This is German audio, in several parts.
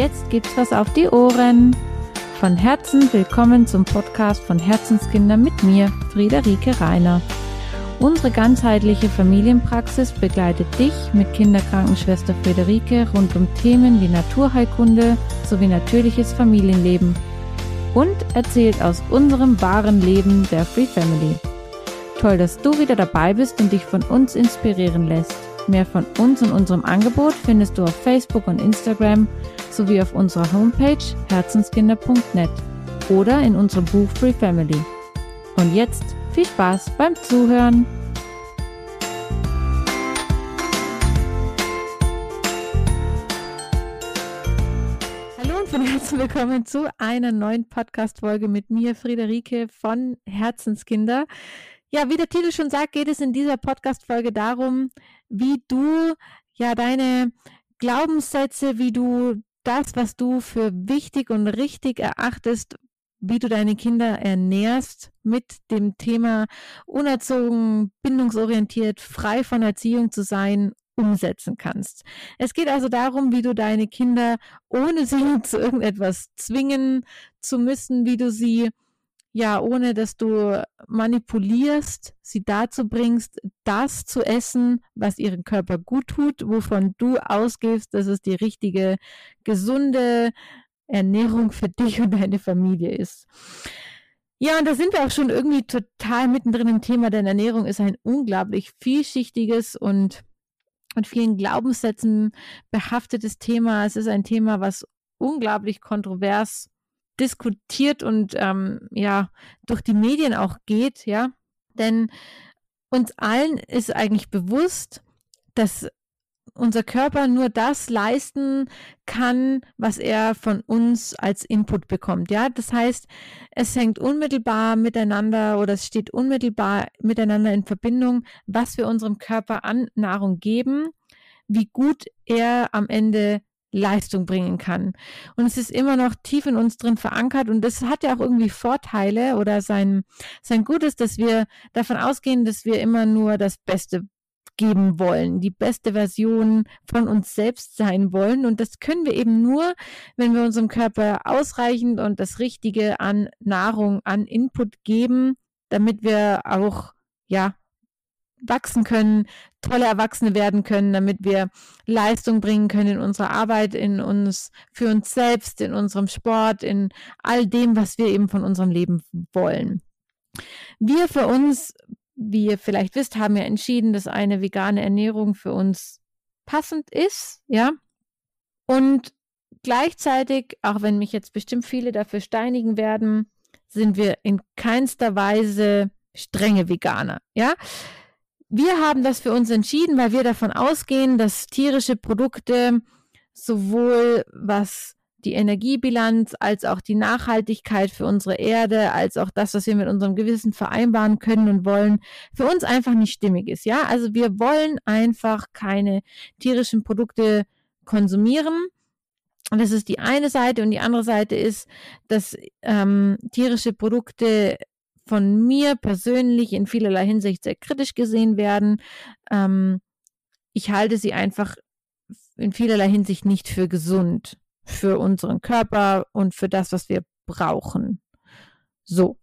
jetzt gibt's was auf die Ohren. Von Herzen willkommen zum Podcast von Herzenskinder mit mir, Friederike Reiner. Unsere ganzheitliche Familienpraxis begleitet dich mit Kinderkrankenschwester Friederike rund um Themen wie Naturheilkunde sowie natürliches Familienleben und erzählt aus unserem wahren Leben der Free Family. Toll, dass du wieder dabei bist und dich von uns inspirieren lässt. Mehr von uns und unserem Angebot findest du auf Facebook und Instagram sowie auf unserer Homepage herzenskinder.net oder in unserem Buch Free Family. Und jetzt viel Spaß beim Zuhören! Hallo und von Herzen willkommen zu einer neuen Podcast-Folge mit mir, Friederike von Herzenskinder. Ja, wie der Titel schon sagt, geht es in dieser Podcast-Folge darum, wie du ja deine Glaubenssätze, wie du das, was du für wichtig und richtig erachtest, wie du deine Kinder ernährst mit dem Thema unerzogen, bindungsorientiert, frei von Erziehung zu sein, umsetzen kannst. Es geht also darum, wie du deine Kinder, ohne sie zu irgendetwas zwingen zu müssen, wie du sie ja, ohne dass du manipulierst, sie dazu bringst, das zu essen, was ihren Körper gut tut, wovon du ausgehst, dass es die richtige, gesunde Ernährung für dich und deine Familie ist. Ja, und da sind wir auch schon irgendwie total mittendrin im Thema, denn Ernährung ist ein unglaublich vielschichtiges und mit vielen Glaubenssätzen behaftetes Thema. Es ist ein Thema, was unglaublich kontrovers diskutiert und ähm, ja durch die Medien auch geht, ja. Denn uns allen ist eigentlich bewusst, dass unser Körper nur das leisten kann, was er von uns als Input bekommt. Ja, das heißt, es hängt unmittelbar miteinander oder es steht unmittelbar miteinander in Verbindung, was wir unserem Körper an Nahrung geben, wie gut er am Ende Leistung bringen kann. Und es ist immer noch tief in uns drin verankert und das hat ja auch irgendwie Vorteile oder sein, sein Gutes, dass wir davon ausgehen, dass wir immer nur das Beste geben wollen, die beste Version von uns selbst sein wollen. Und das können wir eben nur, wenn wir unserem Körper ausreichend und das Richtige an Nahrung, an Input geben, damit wir auch, ja, wachsen können, tolle Erwachsene werden können, damit wir Leistung bringen können in unserer Arbeit, in uns, für uns selbst, in unserem Sport, in all dem, was wir eben von unserem Leben wollen. Wir für uns, wie ihr vielleicht wisst, haben ja entschieden, dass eine vegane Ernährung für uns passend ist, ja. Und gleichzeitig, auch wenn mich jetzt bestimmt viele dafür steinigen werden, sind wir in keinster Weise strenge Veganer, ja. Wir haben das für uns entschieden, weil wir davon ausgehen, dass tierische Produkte sowohl was die Energiebilanz als auch die Nachhaltigkeit für unsere Erde, als auch das, was wir mit unserem Gewissen vereinbaren können und wollen, für uns einfach nicht stimmig ist. Ja, also wir wollen einfach keine tierischen Produkte konsumieren. Und das ist die eine Seite und die andere Seite ist, dass ähm, tierische Produkte von mir persönlich in vielerlei Hinsicht sehr kritisch gesehen werden. Ähm, ich halte sie einfach in vielerlei Hinsicht nicht für gesund, für unseren Körper und für das, was wir brauchen. So.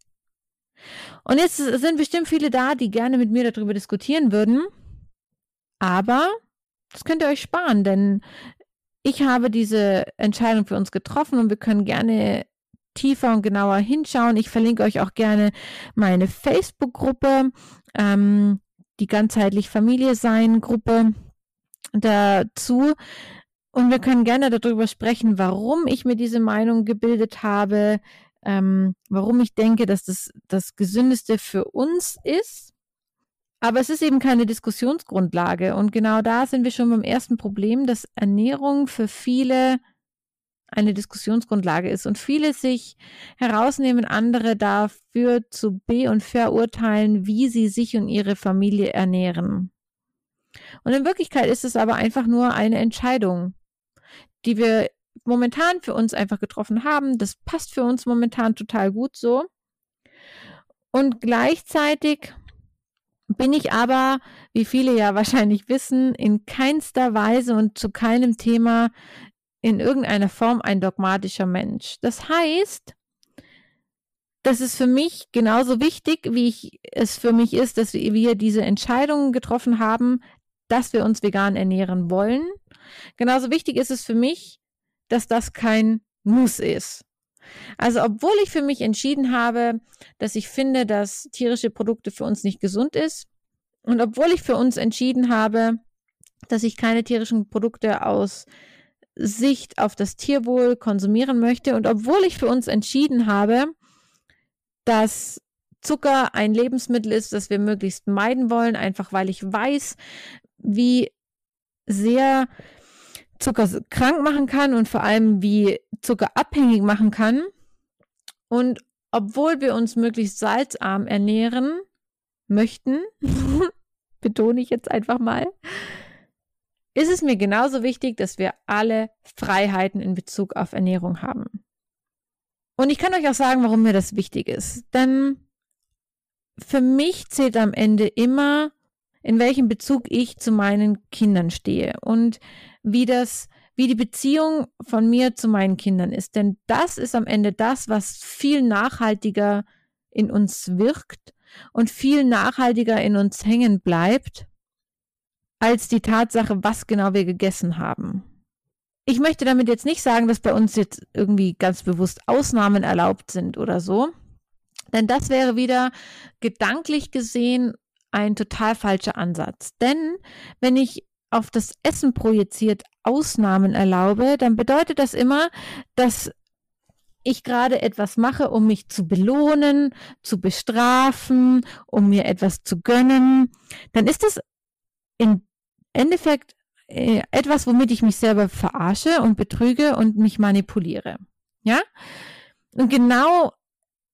Und jetzt sind bestimmt viele da, die gerne mit mir darüber diskutieren würden. Aber das könnt ihr euch sparen, denn ich habe diese Entscheidung für uns getroffen und wir können gerne tiefer und genauer hinschauen. Ich verlinke euch auch gerne meine Facebook-Gruppe, ähm, die ganzheitlich Familie sein Gruppe dazu. Und wir können gerne darüber sprechen, warum ich mir diese Meinung gebildet habe, ähm, warum ich denke, dass das das Gesündeste für uns ist. Aber es ist eben keine Diskussionsgrundlage. Und genau da sind wir schon beim ersten Problem, dass Ernährung für viele eine Diskussionsgrundlage ist und viele sich herausnehmen, andere dafür zu be- und verurteilen, wie sie sich und ihre Familie ernähren. Und in Wirklichkeit ist es aber einfach nur eine Entscheidung, die wir momentan für uns einfach getroffen haben. Das passt für uns momentan total gut so. Und gleichzeitig bin ich aber, wie viele ja wahrscheinlich wissen, in keinster Weise und zu keinem Thema in irgendeiner Form ein dogmatischer Mensch. Das heißt, das ist für mich genauso wichtig, wie ich, es für mich ist, dass wir diese Entscheidungen getroffen haben, dass wir uns vegan ernähren wollen. Genauso wichtig ist es für mich, dass das kein Muss ist. Also obwohl ich für mich entschieden habe, dass ich finde, dass tierische Produkte für uns nicht gesund ist und obwohl ich für uns entschieden habe, dass ich keine tierischen Produkte aus Sicht auf das Tierwohl konsumieren möchte und obwohl ich für uns entschieden habe, dass Zucker ein Lebensmittel ist, das wir möglichst meiden wollen, einfach weil ich weiß, wie sehr Zucker krank machen kann und vor allem wie Zucker abhängig machen kann. Und obwohl wir uns möglichst salzarm ernähren möchten, betone ich jetzt einfach mal, ist es mir genauso wichtig, dass wir alle Freiheiten in Bezug auf Ernährung haben. Und ich kann euch auch sagen, warum mir das wichtig ist. Denn für mich zählt am Ende immer, in welchem Bezug ich zu meinen Kindern stehe und wie das, wie die Beziehung von mir zu meinen Kindern ist. Denn das ist am Ende das, was viel nachhaltiger in uns wirkt und viel nachhaltiger in uns hängen bleibt, als die Tatsache, was genau wir gegessen haben. Ich möchte damit jetzt nicht sagen, dass bei uns jetzt irgendwie ganz bewusst Ausnahmen erlaubt sind oder so. Denn das wäre wieder gedanklich gesehen ein total falscher Ansatz. Denn wenn ich auf das Essen projiziert Ausnahmen erlaube, dann bedeutet das immer, dass ich gerade etwas mache, um mich zu belohnen, zu bestrafen, um mir etwas zu gönnen, dann ist das im Endeffekt äh, etwas, womit ich mich selber verarsche und betrüge und mich manipuliere. Ja? Und genau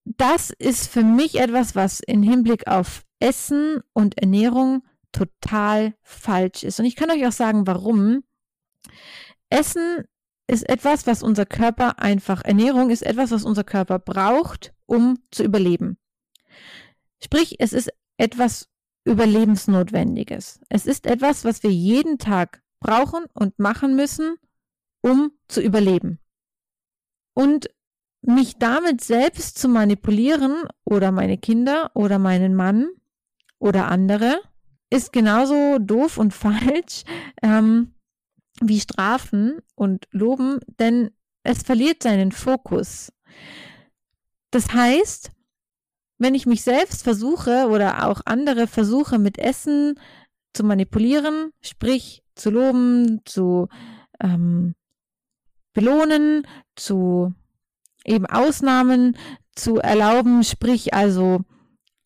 das ist für mich etwas, was im Hinblick auf Essen und Ernährung total falsch ist. Und ich kann euch auch sagen, warum. Essen ist etwas, was unser Körper einfach, Ernährung ist etwas, was unser Körper braucht, um zu überleben. Sprich, es ist etwas Überlebensnotwendiges. Es ist etwas, was wir jeden Tag brauchen und machen müssen, um zu überleben. Und mich damit selbst zu manipulieren oder meine Kinder oder meinen Mann oder andere ist genauso doof und falsch ähm, wie Strafen und Loben, denn es verliert seinen Fokus. Das heißt, wenn ich mich selbst versuche oder auch andere versuche mit Essen zu manipulieren, sprich zu loben, zu ähm, belohnen, zu eben Ausnahmen zu erlauben, sprich also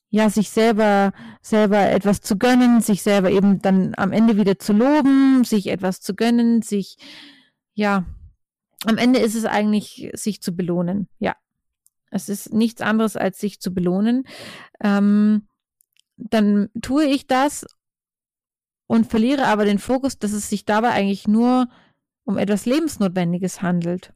ja, sich selber, selber etwas zu gönnen, sich selber eben dann am Ende wieder zu loben, sich etwas zu gönnen, sich, ja, am Ende ist es eigentlich, sich zu belohnen, ja. Es ist nichts anderes als sich zu belohnen. Ähm, dann tue ich das und verliere aber den Fokus, dass es sich dabei eigentlich nur um etwas Lebensnotwendiges handelt.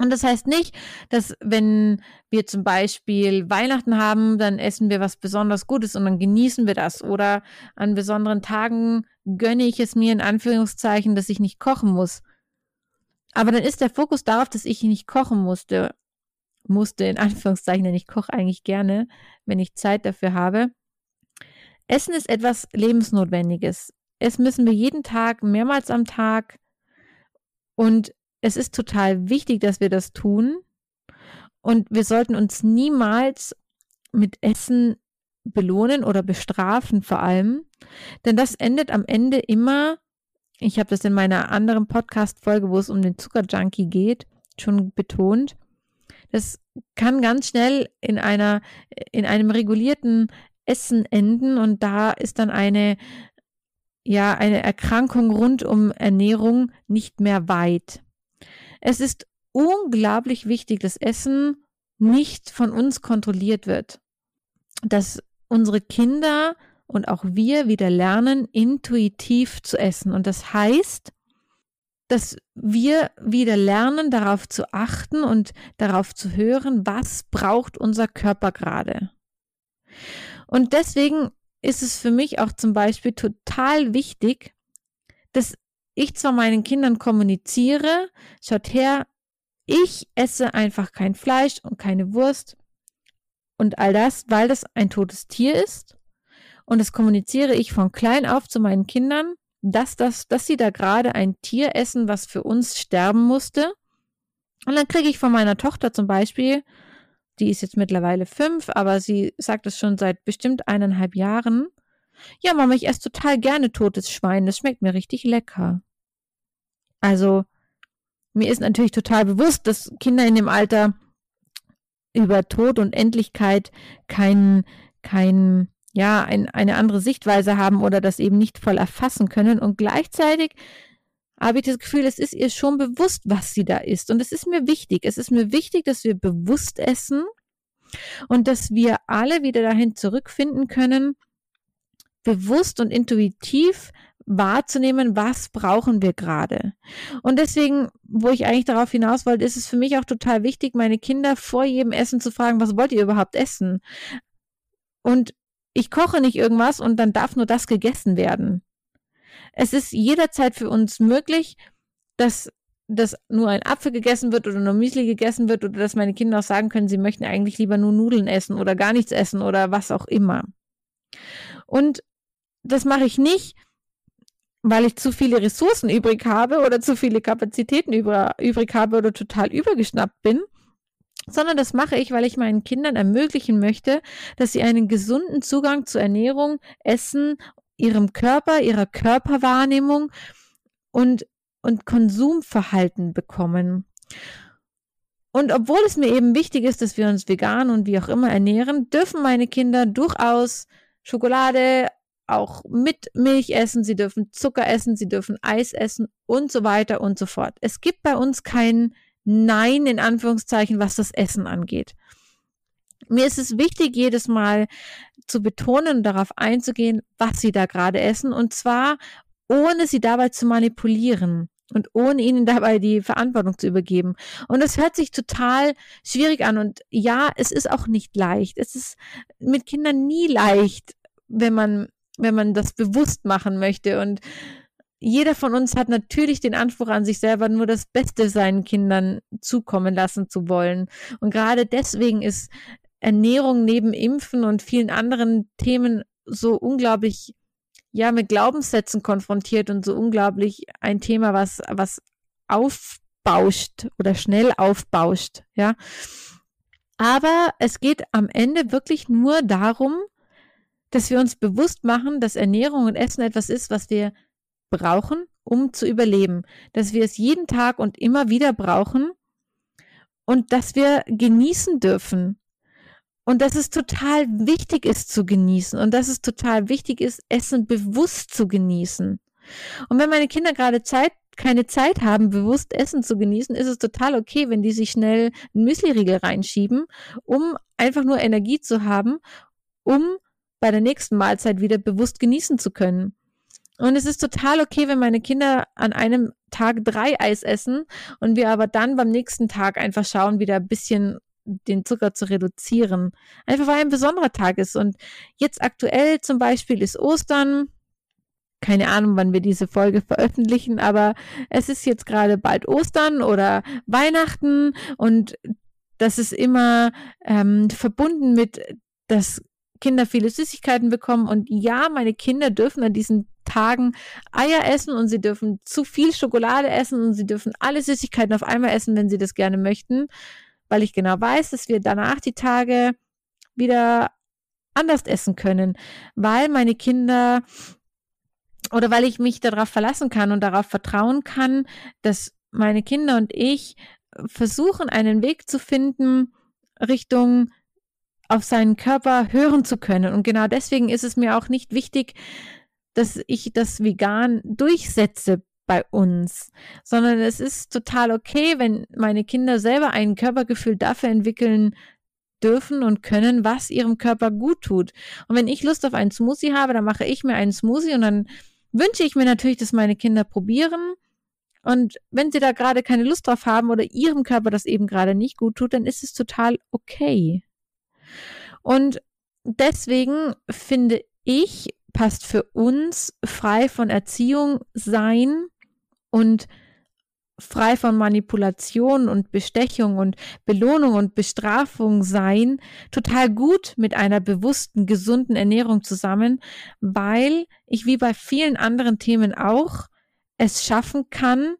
Und das heißt nicht, dass wenn wir zum Beispiel Weihnachten haben, dann essen wir was besonders Gutes und dann genießen wir das. Oder an besonderen Tagen gönne ich es mir in Anführungszeichen, dass ich nicht kochen muss. Aber dann ist der Fokus darauf, dass ich nicht kochen musste. Musste in Anführungszeichen, denn ich koche eigentlich gerne, wenn ich Zeit dafür habe. Essen ist etwas Lebensnotwendiges. Es müssen wir jeden Tag, mehrmals am Tag. Und es ist total wichtig, dass wir das tun. Und wir sollten uns niemals mit Essen belohnen oder bestrafen vor allem. Denn das endet am Ende immer, ich habe das in meiner anderen Podcast-Folge, wo es um den Zuckerjunkie geht, schon betont. Das kann ganz schnell in einer, in einem regulierten Essen enden und da ist dann eine, ja, eine Erkrankung rund um Ernährung nicht mehr weit. Es ist unglaublich wichtig, dass Essen nicht von uns kontrolliert wird. Dass unsere Kinder und auch wir wieder lernen, intuitiv zu essen. Und das heißt, dass wir wieder lernen, darauf zu achten und darauf zu hören, was braucht unser Körper gerade. Und deswegen ist es für mich auch zum Beispiel total wichtig, dass ich zwar meinen Kindern kommuniziere, schaut her, ich esse einfach kein Fleisch und keine Wurst und all das, weil das ein totes Tier ist. Und das kommuniziere ich von klein auf zu meinen Kindern, dass, das, dass sie da gerade ein Tier essen, was für uns sterben musste. Und dann kriege ich von meiner Tochter zum Beispiel, die ist jetzt mittlerweile fünf, aber sie sagt es schon seit bestimmt eineinhalb Jahren, ja, Mama, ich esse total gerne totes Schwein, das schmeckt mir richtig lecker. Also, mir ist natürlich total bewusst, dass Kinder in dem Alter über Tod und Endlichkeit kein, kein, ja, ein, eine andere Sichtweise haben oder das eben nicht voll erfassen können. Und gleichzeitig habe ich das Gefühl, es ist ihr schon bewusst, was sie da isst. Und es ist mir wichtig. Es ist mir wichtig, dass wir bewusst essen und dass wir alle wieder dahin zurückfinden können, bewusst und intuitiv wahrzunehmen, was brauchen wir gerade. Und deswegen, wo ich eigentlich darauf hinaus wollte, ist es für mich auch total wichtig, meine Kinder vor jedem Essen zu fragen, was wollt ihr überhaupt essen? Und ich koche nicht irgendwas und dann darf nur das gegessen werden. Es ist jederzeit für uns möglich, dass dass nur ein Apfel gegessen wird oder nur Müsli gegessen wird oder dass meine Kinder auch sagen können, sie möchten eigentlich lieber nur Nudeln essen oder gar nichts essen oder was auch immer. Und das mache ich nicht, weil ich zu viele Ressourcen übrig habe oder zu viele Kapazitäten über, übrig habe oder total übergeschnappt bin, sondern das mache ich, weil ich meinen Kindern ermöglichen möchte, dass sie einen gesunden Zugang zu Ernährung, Essen, ihrem Körper, ihrer Körperwahrnehmung und, und Konsumverhalten bekommen. Und obwohl es mir eben wichtig ist, dass wir uns vegan und wie auch immer ernähren, dürfen meine Kinder durchaus Schokolade, auch mit Milch essen, sie dürfen Zucker essen, sie dürfen Eis essen und so weiter und so fort. Es gibt bei uns kein Nein in Anführungszeichen, was das Essen angeht. Mir ist es wichtig, jedes Mal zu betonen und darauf einzugehen, was sie da gerade essen und zwar ohne sie dabei zu manipulieren und ohne ihnen dabei die Verantwortung zu übergeben. Und es hört sich total schwierig an und ja, es ist auch nicht leicht. Es ist mit Kindern nie leicht, wenn man wenn man das bewusst machen möchte. Und jeder von uns hat natürlich den Anspruch an sich selber, nur das Beste seinen Kindern zukommen lassen zu wollen. Und gerade deswegen ist Ernährung neben Impfen und vielen anderen Themen so unglaublich, ja, mit Glaubenssätzen konfrontiert und so unglaublich ein Thema, was, was aufbauscht oder schnell aufbauscht, ja. Aber es geht am Ende wirklich nur darum, dass wir uns bewusst machen, dass Ernährung und Essen etwas ist, was wir brauchen, um zu überleben, dass wir es jeden Tag und immer wieder brauchen und dass wir genießen dürfen und dass es total wichtig ist zu genießen und dass es total wichtig ist, Essen bewusst zu genießen. Und wenn meine Kinder gerade Zeit keine Zeit haben, bewusst Essen zu genießen, ist es total okay, wenn die sich schnell einen Müsliriegel reinschieben, um einfach nur Energie zu haben, um bei der nächsten Mahlzeit wieder bewusst genießen zu können. Und es ist total okay, wenn meine Kinder an einem Tag drei Eis essen und wir aber dann beim nächsten Tag einfach schauen, wieder ein bisschen den Zucker zu reduzieren. Einfach weil ein besonderer Tag ist. Und jetzt aktuell zum Beispiel ist Ostern. Keine Ahnung, wann wir diese Folge veröffentlichen, aber es ist jetzt gerade bald Ostern oder Weihnachten und das ist immer ähm, verbunden mit, dass Kinder viele Süßigkeiten bekommen. Und ja, meine Kinder dürfen an diesen Tagen Eier essen und sie dürfen zu viel Schokolade essen und sie dürfen alle Süßigkeiten auf einmal essen, wenn sie das gerne möchten, weil ich genau weiß, dass wir danach die Tage wieder anders essen können, weil meine Kinder oder weil ich mich darauf verlassen kann und darauf vertrauen kann, dass meine Kinder und ich versuchen, einen Weg zu finden Richtung auf seinen Körper hören zu können. Und genau deswegen ist es mir auch nicht wichtig, dass ich das vegan durchsetze bei uns, sondern es ist total okay, wenn meine Kinder selber ein Körpergefühl dafür entwickeln dürfen und können, was ihrem Körper gut tut. Und wenn ich Lust auf einen Smoothie habe, dann mache ich mir einen Smoothie und dann wünsche ich mir natürlich, dass meine Kinder probieren. Und wenn sie da gerade keine Lust drauf haben oder ihrem Körper das eben gerade nicht gut tut, dann ist es total okay. Und deswegen finde ich, passt für uns frei von Erziehung sein und frei von Manipulation und Bestechung und Belohnung und Bestrafung sein, total gut mit einer bewussten, gesunden Ernährung zusammen, weil ich wie bei vielen anderen Themen auch es schaffen kann,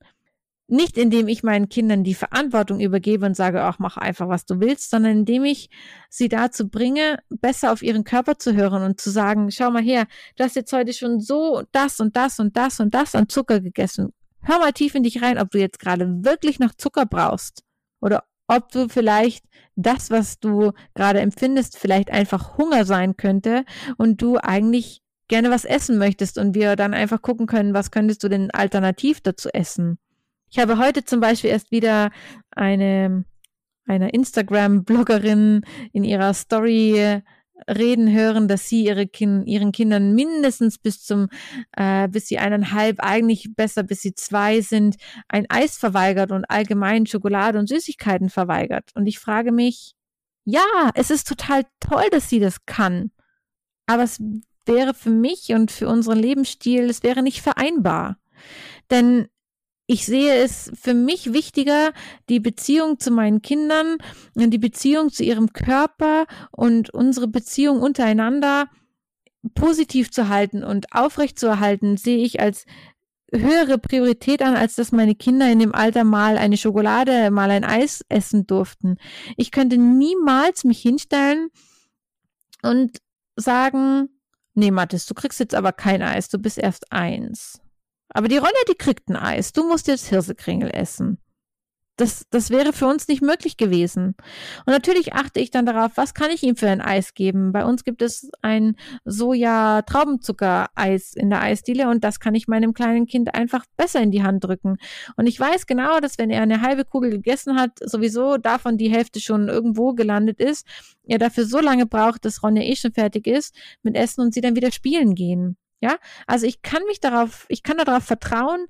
nicht indem ich meinen Kindern die Verantwortung übergebe und sage, ach, mach einfach, was du willst, sondern indem ich sie dazu bringe, besser auf ihren Körper zu hören und zu sagen, schau mal her, du hast jetzt heute schon so das und das und das und das an Zucker gegessen. Hör mal tief in dich rein, ob du jetzt gerade wirklich noch Zucker brauchst oder ob du vielleicht das, was du gerade empfindest, vielleicht einfach Hunger sein könnte und du eigentlich gerne was essen möchtest und wir dann einfach gucken können, was könntest du denn alternativ dazu essen. Ich habe heute zum Beispiel erst wieder eine, eine Instagram-Bloggerin in ihrer Story reden hören, dass sie ihre kind, ihren Kindern mindestens bis zum, äh, bis sie eineinhalb, eigentlich besser bis sie zwei sind, ein Eis verweigert und allgemein Schokolade und Süßigkeiten verweigert. Und ich frage mich, ja, es ist total toll, dass sie das kann. Aber es wäre für mich und für unseren Lebensstil, es wäre nicht vereinbar. Denn ich sehe es für mich wichtiger, die Beziehung zu meinen Kindern, die Beziehung zu ihrem Körper und unsere Beziehung untereinander positiv zu halten und aufrecht zu erhalten, sehe ich als höhere Priorität an, als dass meine Kinder in dem Alter mal eine Schokolade, mal ein Eis essen durften. Ich könnte niemals mich hinstellen und sagen, nee, Mathis, du kriegst jetzt aber kein Eis, du bist erst eins. Aber die Rolle, die kriegt ein Eis. Du musst jetzt Hirsekringel essen. Das, das wäre für uns nicht möglich gewesen. Und natürlich achte ich dann darauf, was kann ich ihm für ein Eis geben. Bei uns gibt es ein Soja-Traubenzucker-Eis in der Eisdiele und das kann ich meinem kleinen Kind einfach besser in die Hand drücken. Und ich weiß genau, dass wenn er eine halbe Kugel gegessen hat, sowieso davon die Hälfte schon irgendwo gelandet ist, er dafür so lange braucht, dass Ronja eh schon fertig ist mit Essen und sie dann wieder spielen gehen. Ja, also ich kann mich darauf, ich kann darauf vertrauen,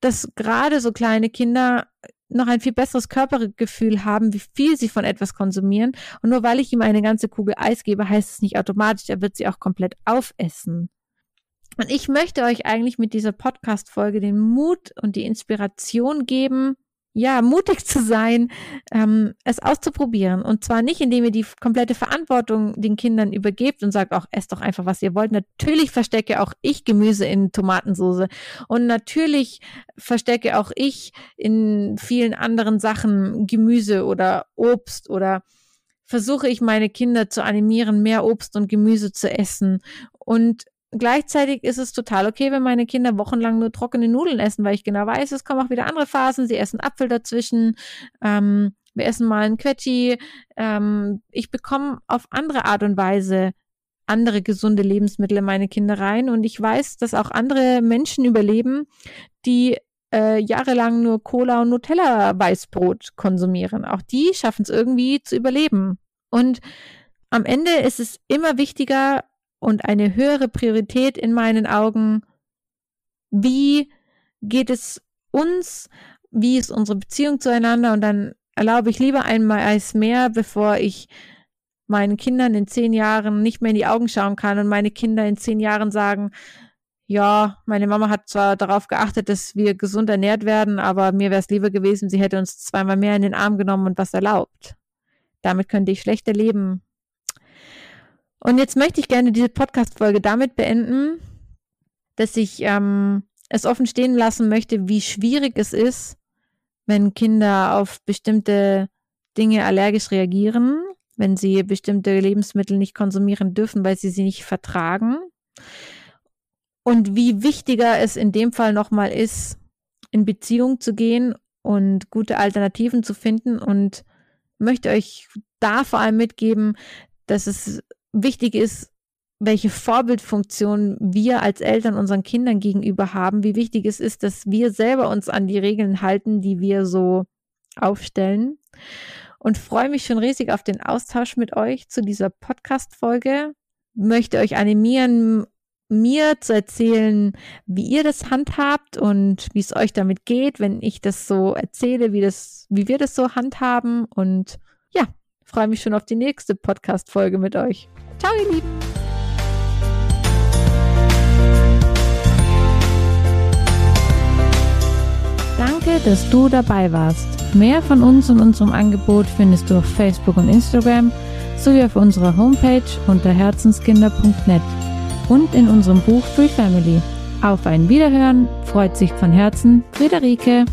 dass gerade so kleine Kinder noch ein viel besseres Körpergefühl haben, wie viel sie von etwas konsumieren. Und nur weil ich ihm eine ganze Kugel Eis gebe, heißt es nicht automatisch, er wird sie auch komplett aufessen. Und ich möchte euch eigentlich mit dieser Podcast-Folge den Mut und die Inspiration geben, ja, mutig zu sein, ähm, es auszuprobieren. Und zwar nicht, indem ihr die komplette Verantwortung den Kindern übergebt und sagt, auch esst doch einfach, was ihr wollt. Natürlich verstecke auch ich Gemüse in Tomatensoße. Und natürlich verstecke auch ich in vielen anderen Sachen Gemüse oder Obst oder versuche ich meine Kinder zu animieren, mehr Obst und Gemüse zu essen. Und Gleichzeitig ist es total okay, wenn meine Kinder wochenlang nur trockene Nudeln essen, weil ich genau weiß, es kommen auch wieder andere Phasen. Sie essen Apfel dazwischen. Ähm, wir essen mal ein Quetschi. Ähm, ich bekomme auf andere Art und Weise andere gesunde Lebensmittel in meine Kinder rein. Und ich weiß, dass auch andere Menschen überleben, die äh, jahrelang nur Cola und Nutella Weißbrot konsumieren. Auch die schaffen es irgendwie zu überleben. Und am Ende ist es immer wichtiger, und eine höhere Priorität in meinen Augen, wie geht es uns, wie ist unsere Beziehung zueinander und dann erlaube ich lieber einmal als mehr, bevor ich meinen Kindern in zehn Jahren nicht mehr in die Augen schauen kann und meine Kinder in zehn Jahren sagen, ja, meine Mama hat zwar darauf geachtet, dass wir gesund ernährt werden, aber mir wäre es lieber gewesen, sie hätte uns zweimal mehr in den Arm genommen und was erlaubt. Damit könnte ich schlechter leben. Und jetzt möchte ich gerne diese Podcast-Folge damit beenden, dass ich ähm, es offen stehen lassen möchte, wie schwierig es ist, wenn Kinder auf bestimmte Dinge allergisch reagieren, wenn sie bestimmte Lebensmittel nicht konsumieren dürfen, weil sie sie nicht vertragen. Und wie wichtiger es in dem Fall nochmal ist, in Beziehung zu gehen und gute Alternativen zu finden und möchte euch da vor allem mitgeben, dass es wichtig ist, welche Vorbildfunktion wir als Eltern unseren Kindern gegenüber haben, wie wichtig es ist, dass wir selber uns an die Regeln halten, die wir so aufstellen. Und freue mich schon riesig auf den Austausch mit euch zu dieser Podcast-Folge. Möchte euch animieren, mir zu erzählen, wie ihr das handhabt und wie es euch damit geht, wenn ich das so erzähle, wie das, wie wir das so handhaben. Und freue mich schon auf die nächste Podcast-Folge mit euch. Ciao, ihr Lieben. dass du dabei warst. Mehr von uns und unserem Angebot findest du auf Facebook und Instagram sowie auf unserer Homepage unter herzenskinder.net und in unserem Buch Free Family. Auf ein Wiederhören freut sich von Herzen Friederike.